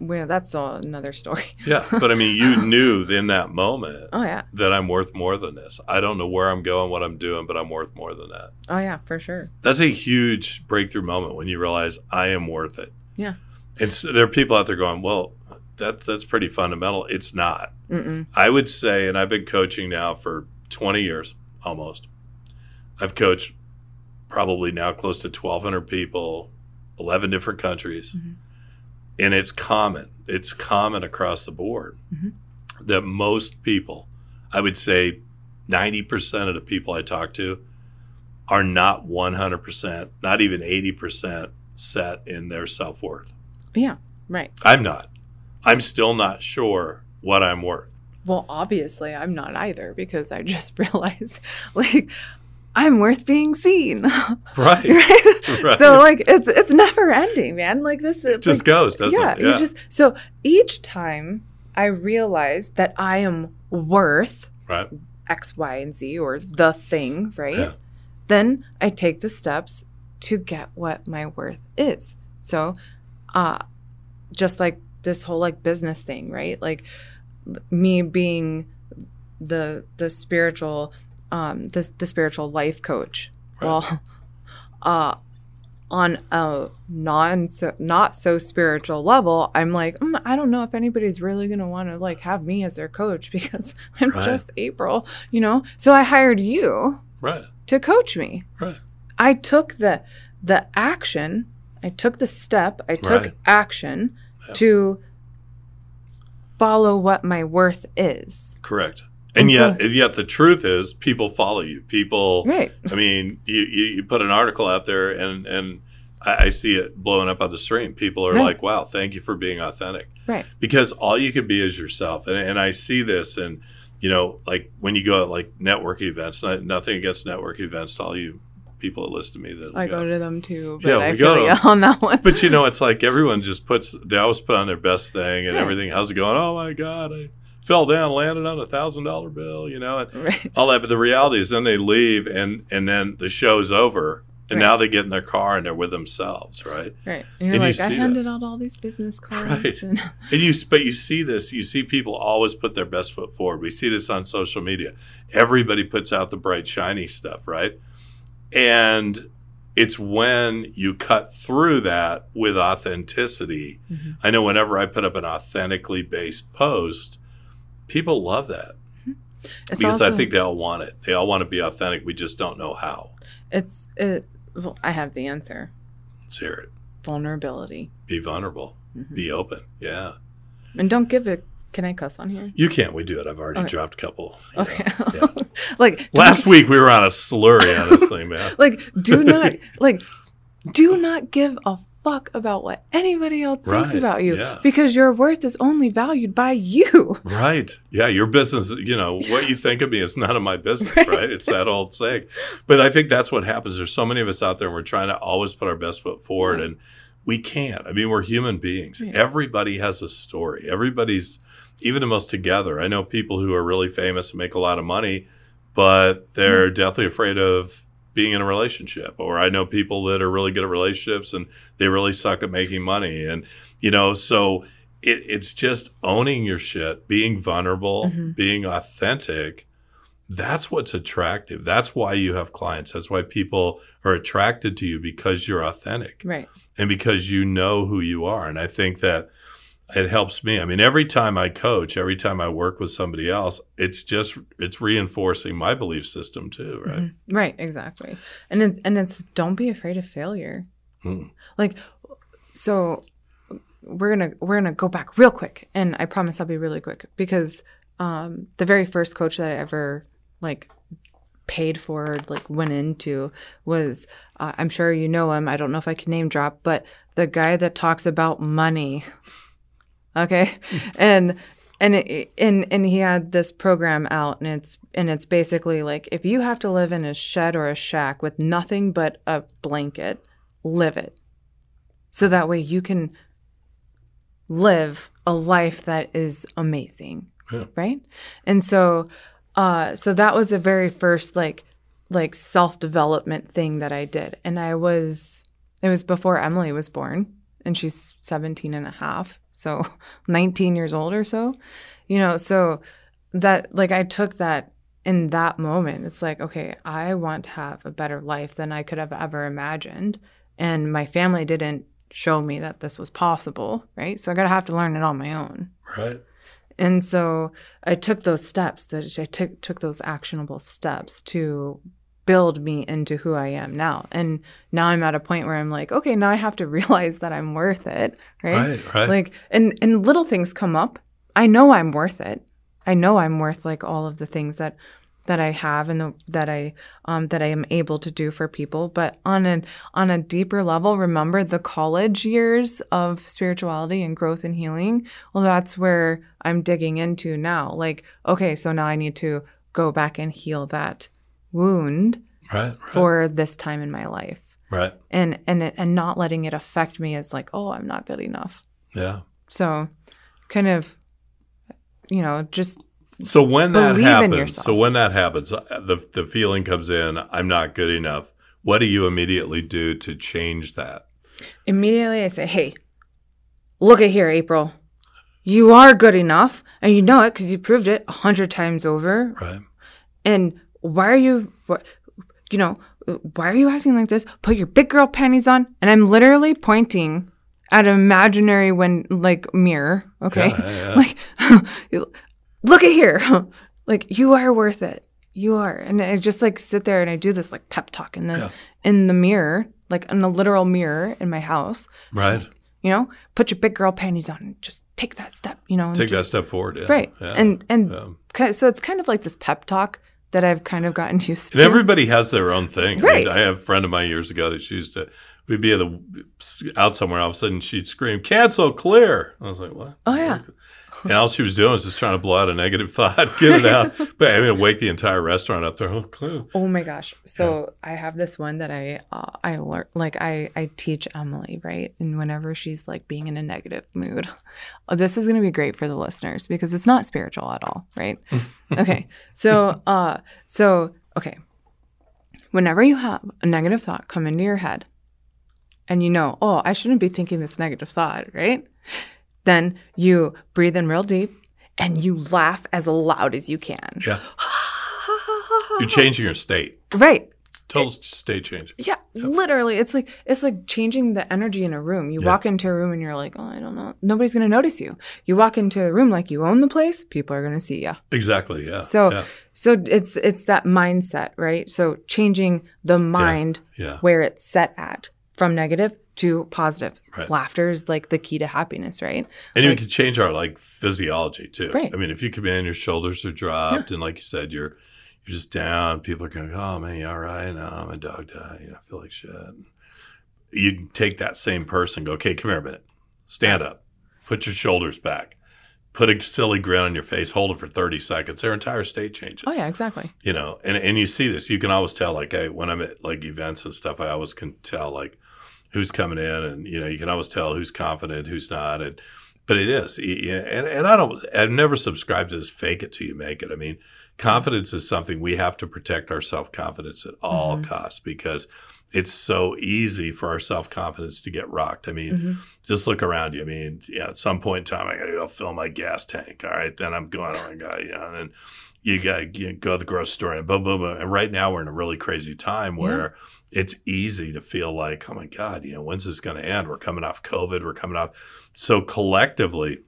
well, that's all another story. Yeah. But I mean, you knew in that moment Oh yeah, that I'm worth more than this. I don't know where I'm going, what I'm doing, but I'm worth more than that. oh yeah, for sure. That's a huge breakthrough moment when you realize I am worth it. Yeah. And there are people out there going, well, that, that's pretty fundamental. It's not. Mm-mm. I would say, and I've been coaching now for 20 years almost. I've coached probably now close to 1,200 people, 11 different countries. Mhm. And it's common, it's common across the board Mhm. that most people, I would say 90% of the people I talk to, are not 100%, not even 80% set in their self worth. Yeah, right. I'm not. I'm still not sure what I'm worth. Well, obviously, I'm not either because I just realized, like, I'm worth being seen. Right. right? Right. So like it's it's never ending, man. Like this It just like, goes, doesn't yeah, it? you just so each time I realize that I am worth right. X, Y, and Z or the thing, right? Yeah. Then I take the steps to get what my worth is. So uh just like this whole like business thing, right? Like me being the the spiritual um the the spiritual life coach. Right. Well, uh on a non so not so spiritual level, I'm like, mm, I don't know if anybody's really gonna want to like have me as their coach because I'm Right. just Apryl, you know. So I hired you Right. to coach me. Right. I took the the action, I took the step, I took Right. action Yeah. to follow what my worth is. Correct. And And yet, so- and yet, the truth is, people follow you. People. Right. I mean, you, you, you put an article out there, and and I, I see it blowing up on the stream. People are Right. like, "Wow, thank you for being authentic." Right. Because all you can be is yourself, and and I see this, and you know, like when you go at like network events. Nothing against network events. To all you people that listen to me, that I go. go to them too, but Yeah, I feel you on that one. But you know, it's like everyone just puts. They always put on their best thing and Yeah. everything. How's it going? Oh my god, I fell down, landed on a thousand dollar bill. You know, and right. all that. But the reality is, then they leave, and and then the show's over, and Right. now they get in their car and they're with themselves, right? Right. And you're And you I see that. handed out all these business cards. Right. And, And you, but you see this. You see people always put their best foot forward. We see this on social media. Everybody puts out the bright, shiny stuff, right? And it's when you cut through that with authenticity. Mhm. I know whenever I put up an authentically based post, people love that it's because I think they all want it. They all want to be authentic. We just don't know how. it's it. Well, I have the answer. Let's hear it. Vulnerability. Be vulnerable. Mhm. Be open. Yeah. And don't give it. Can I cuss on here? You can't. We do it. I've already Okay. dropped a couple. Okay. Yeah. like Last week we were on a slurry on this thing, man. like do not like do not give a fuck about what anybody else thinks about you yeah. because your worth is only valued by you. Right. Yeah. Your business, you know, what you think of me is none of my business, Right. right? It's that old saying. But I think that's what happens. There's so many of us out there and we're trying to always put our best foot forward and we can't. I mean, we're human beings. Yeah. Everybody has a story. Everybody's, even the most together. I know people who are really famous and make a lot of money, but they're deathly afraid of being in a relationship. Or I know people that are really good at relationships and they really suck at making money. And, you know, so it, it's just owning your shit, being vulnerable, Mhm. being authentic. That's what's attractive. That's why you have clients. That's why people are attracted to you because you're authentic Right. and because you know who you are. And I think that it helps me. I mean, every time I coach, every time I work with somebody else, it's just it's reinforcing my belief system too, right? Mm-hmm. Right, exactly. And it, and it's don't be afraid of failure. Mm. Like so we're going to we're to go back real quick and I promise I'll be really quick because um the very first coach that I ever like paid for like went into was uh, I'm sure you know him. I don't know if I can name drop, but the guy that talks about money. Okay. and and it, and and he had this program out and it's and it's basically like if you have to live in a shed or a shack with nothing but a blanket, live it. So that way you can live a life that is amazing. Yeah. Right? And so uh so that was the very first like like self-development thing that I did. And I was it was before Emily was born and she's 17 and a half. So 19 years old or so. You know, so that like I took that in that moment. It's like, okay, I want to have a better life than I could have ever imagined. And my family didn't show me that this was possible, right? So I gotta have to learn it on my own. Right. And so I took those steps that I took took those actionable steps to build me into who I am now. And now I'm at a point where I'm like, okay, now I have to realize that I'm worth it, right? Right, right. Like and and little things come up. I know I'm worth it. I know I'm worth like all of the things that that I have and the, that I um, that I am able to do for people. But on a on a deeper level, remember the college years of spirituality and growth and healing. Well, that's where I'm digging into now. Like, okay, so now I need to go back and heal that wound Right. Right. for this time in my life, right. and and it, and not letting it affect me as like, oh, I'm not good enough. Yeah. So, kind of, you know, just So when that happens, so when that happens, uh, the the feeling comes in, I'm not good enough. What do you immediately do to change that? Immediately, I say, "Hey, look at here, Apryl. You are good enough, and you know it because you proved it a hundred times over. Right. And why are you, you know, why are you acting like this? Put your big girl panties on." And I'm literally pointing at an imaginary when like mirror. Okay, Yeah, yeah, like, look at here. like you are worth it. You are. And I just like sit there and I do this like pep talk in the Yeah. in the mirror, like in a literal mirror in my house. Right. You know, put your big girl panties on and just take that step, you know. Take that step forward. Yeah. Right. And and so it's kind of like this pep talk that I've kind of gotten used And to. everybody has their own thing. I, mean, Right. I have a friend of mine years ago that she used to, we'd be at the, out somewhere, all of a sudden she'd scream, cancel, clear. I was like, what? Oh, yeah. And all she was doing was just trying to blow out a negative thought, get it out. But I mean, wake the entire restaurant up there. Oh. Oh my gosh! So I have this one that I uh, I learn like I I teach Emily right, and whenever she's like being in a negative mood, this is going to be great for the listeners because it's not spiritual at all, right? okay, so uh, so okay, whenever you have a negative thought come into your head, and you know, oh, I shouldn't be thinking this negative thought, right? Then you breathe in real deep and you laugh as loud as you can. Yeah. You're changing your state. Right. Total state change. Yeah, literally. It's like it's like changing the energy in a room. You Yeah. walk into a room and you're like, "Oh, I don't know. Nobody's going to notice you." You walk into a room like you own the place, people are going to see you. Exactly. Yeah. So yeah. so it's it's that mindset, right? So changing the mind yeah. where it's set at from negative to positive. Right. Laughter is like the key to happiness, right? And you Like- can change our like physiology too. Right. I mean, if you come in, your shoulders are dropped, and like you said, you're you're just down. People are going, "Oh man, you all right? No, my dog died. You know, I feel like shit." You take that same person, go, "Okay, come here a minute. Stand up. Put your shoulders back. Put a silly grin on your face. Hold it for thirty seconds. Their entire state changes. Oh yeah, exactly. you know and and you see this you can always tell like I, when i'm at like events and stuff i always can tell like who's coming in and you know you can always tell who's confident who's not and but it is and, and i don't i've never subscribed to this fake it till you make it i mean confidence is something we have to protect our self confidence at all Mhm. costs because it's so easy for our self confidence to get rocked. I mean, Mhm. just look around you. I mean, yeah, at some point in time, I got to go fill my gas tank. All right, then I'm going. Oh my god, you know, and then you got to go to the grocery store and boom, boom, boom. And right now, we're in a really crazy time where it's easy to feel like, oh my god, you know, when's this going to end? We're coming off COVID. We're coming off. So collectively,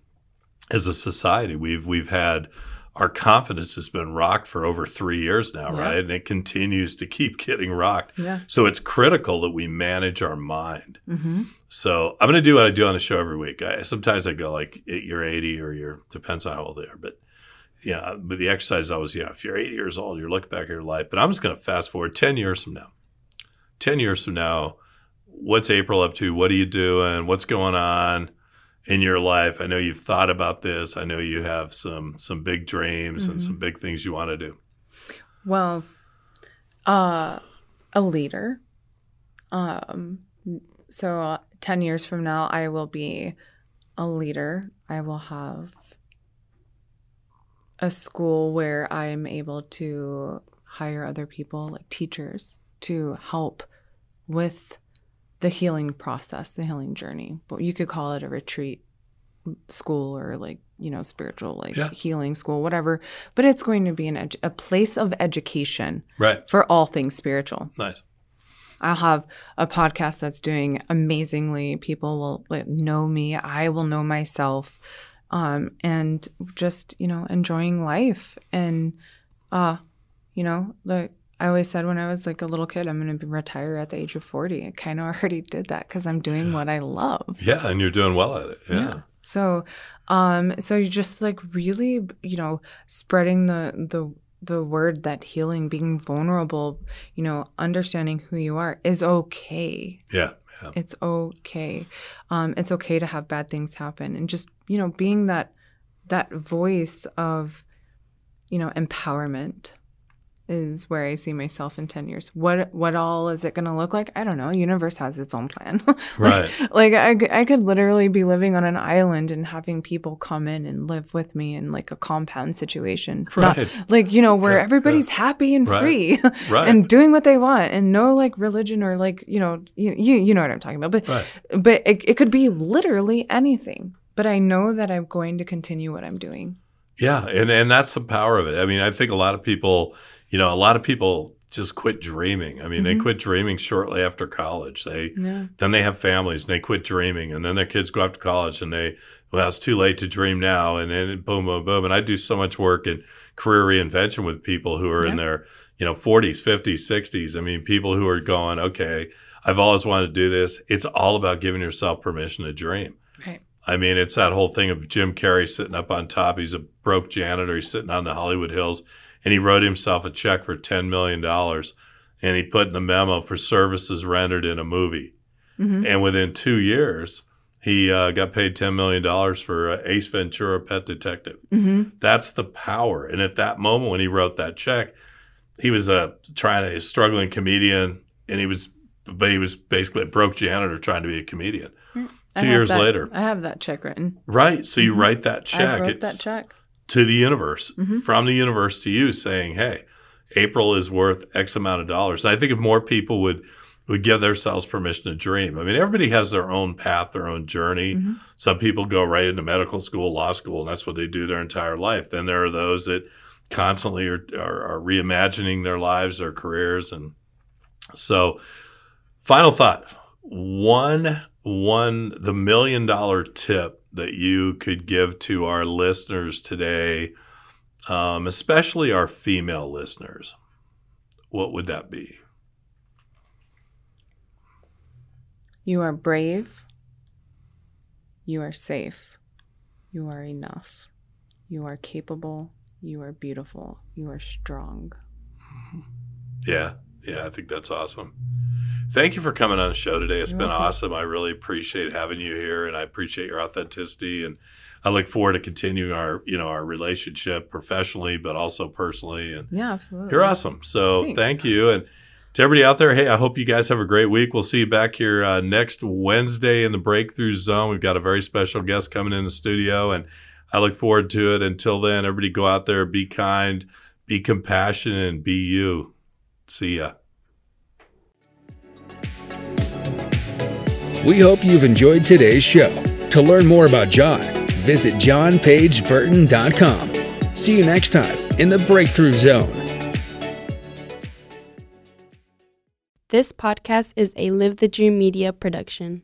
as a society, we've we've had our confidence has been rocked for over three years now, Yeah. right? And it continues to keep getting rocked. Yeah. So it's critical that we manage our mind. Mm-hmm. So I'm going to do what I do on the show every week. I, sometimes I go like you're 80 or you're depends on how old they are, but yeah, but the exercise is always, you know, if you're 80 years old, you're looking back at your life. But I'm just going to fast forward 10 years from now. 10 years from now, what's Apryl up to? What are you doing? What's going on in your life? I know you've thought about this. I know you have some some big dreams and Mhm. some big things you want to do. Well, uh, a leader. Um, so uh, 10 years from now, I will be a leader. I will have a school where I'm able to hire other people, like teachers, to help with the healing process, the healing journey. But you could call it a retreat school or like, you know, spiritual, like Yeah. healing school, whatever. But it's going to be an edu- a place of education Right. for all things spiritual. Nice. I'll have a podcast that's doing amazingly. People will like, know me. I will know myself. Um, and just, you know, enjoying life. And, uh, you know, like I always said when I was like a little kid, I'm going to retire at the age of 40. I kind of already did that because I'm doing what I love. Yeah, and you're doing well at it. Yeah. So, um, so you're just like really, you know, spreading the the the word that healing, being vulnerable, you know, understanding who you are is okay. Yeah. Yeah. It's okay. Um, it's okay to have bad things happen, and just you know, being that that voice of, you know, empowerment is where I see myself in 10 years. What what all is it going to look like? I don't know. Universe has its own plan. Right. like I, I could literally be living on an island and having people come in and live with me in like a compound situation. Not- Right. like, you know, where Yeah, everybody's happy and Right. free Right. and doing what they want and no like religion or like, you know, you, you, you know what I'm talking about. But, Right. but it, it could be literally anything. But I know that I'm going to continue what I'm doing. Yeah, and and that's the power of it. I mean, I think a lot of people, you know, a lot of people just quit dreaming. I mean, they Mhm. quit dreaming shortly after college. They Yeah. then they have families and they quit dreaming, and then their kids go off to college and they well, it's too late to dream now, and then boom, boom, boom. And I do so much work in career reinvention with people who are in their you know 40s, 50s, 60s. I mean, people who are going, okay, I've always wanted to do this. It's all about giving yourself permission to dream. Right. I mean, it's that whole thing of Jim Carrey sitting up on top. He's a broke janitor. He's sitting on the Hollywood Hills and he wrote himself a check for $10 million and he put in a memo for services rendered in a movie. hmm And within two years, he uh, got paid $10 million for uh, Ace Ventura Pet Detective. hmm That's the power. And at that moment when he wrote that check, he was a trying to a struggling comedian and he was, but he was basically a broke janitor trying to be a comedian. I Two years that- later. I have that check written. Right. So you Mhm. write that check. I wrote It's that check. To the universe, Mhm. from the universe to you saying, Hey, Apryl is worth X amount of dollars. And I think if more people would, would give themselves permission to dream. I mean, everybody has their own path, their own journey. Mhm. Some people go right into medical school, law school, and that's what they do their entire life. Then there are those that constantly are, are, are reimagining their lives, their careers. And so final thought, one, one, the million dollar tip that you could give to our listeners today, um, especially our female listeners, what would that be? You are brave. You are safe. You are enough. You are capable. You are beautiful. You are strong. Yeah. Yeah. I think that's awesome. Thank you for coming on the show today. It's You're been welcome. awesome. I really appreciate having you here and I appreciate your authenticity and I look forward to continuing our, you know, our relationship professionally, but also personally. And Yeah, absolutely. you're awesome. So Thanks. thank you. And to everybody out there, hey, I hope you guys have a great week. We'll see you back here uh, next Wednesday in the Breakthrough Zone. We've got a very special guest coming in the studio and I look forward to it. Until then, everybody go out there, be kind, be compassionate and be you. See ya. We hope you've enjoyed today's show. To learn more about John, visit johnpageburton.com. See you next time in the Breakthrough Zone. This podcast is a Live the Dream Media production.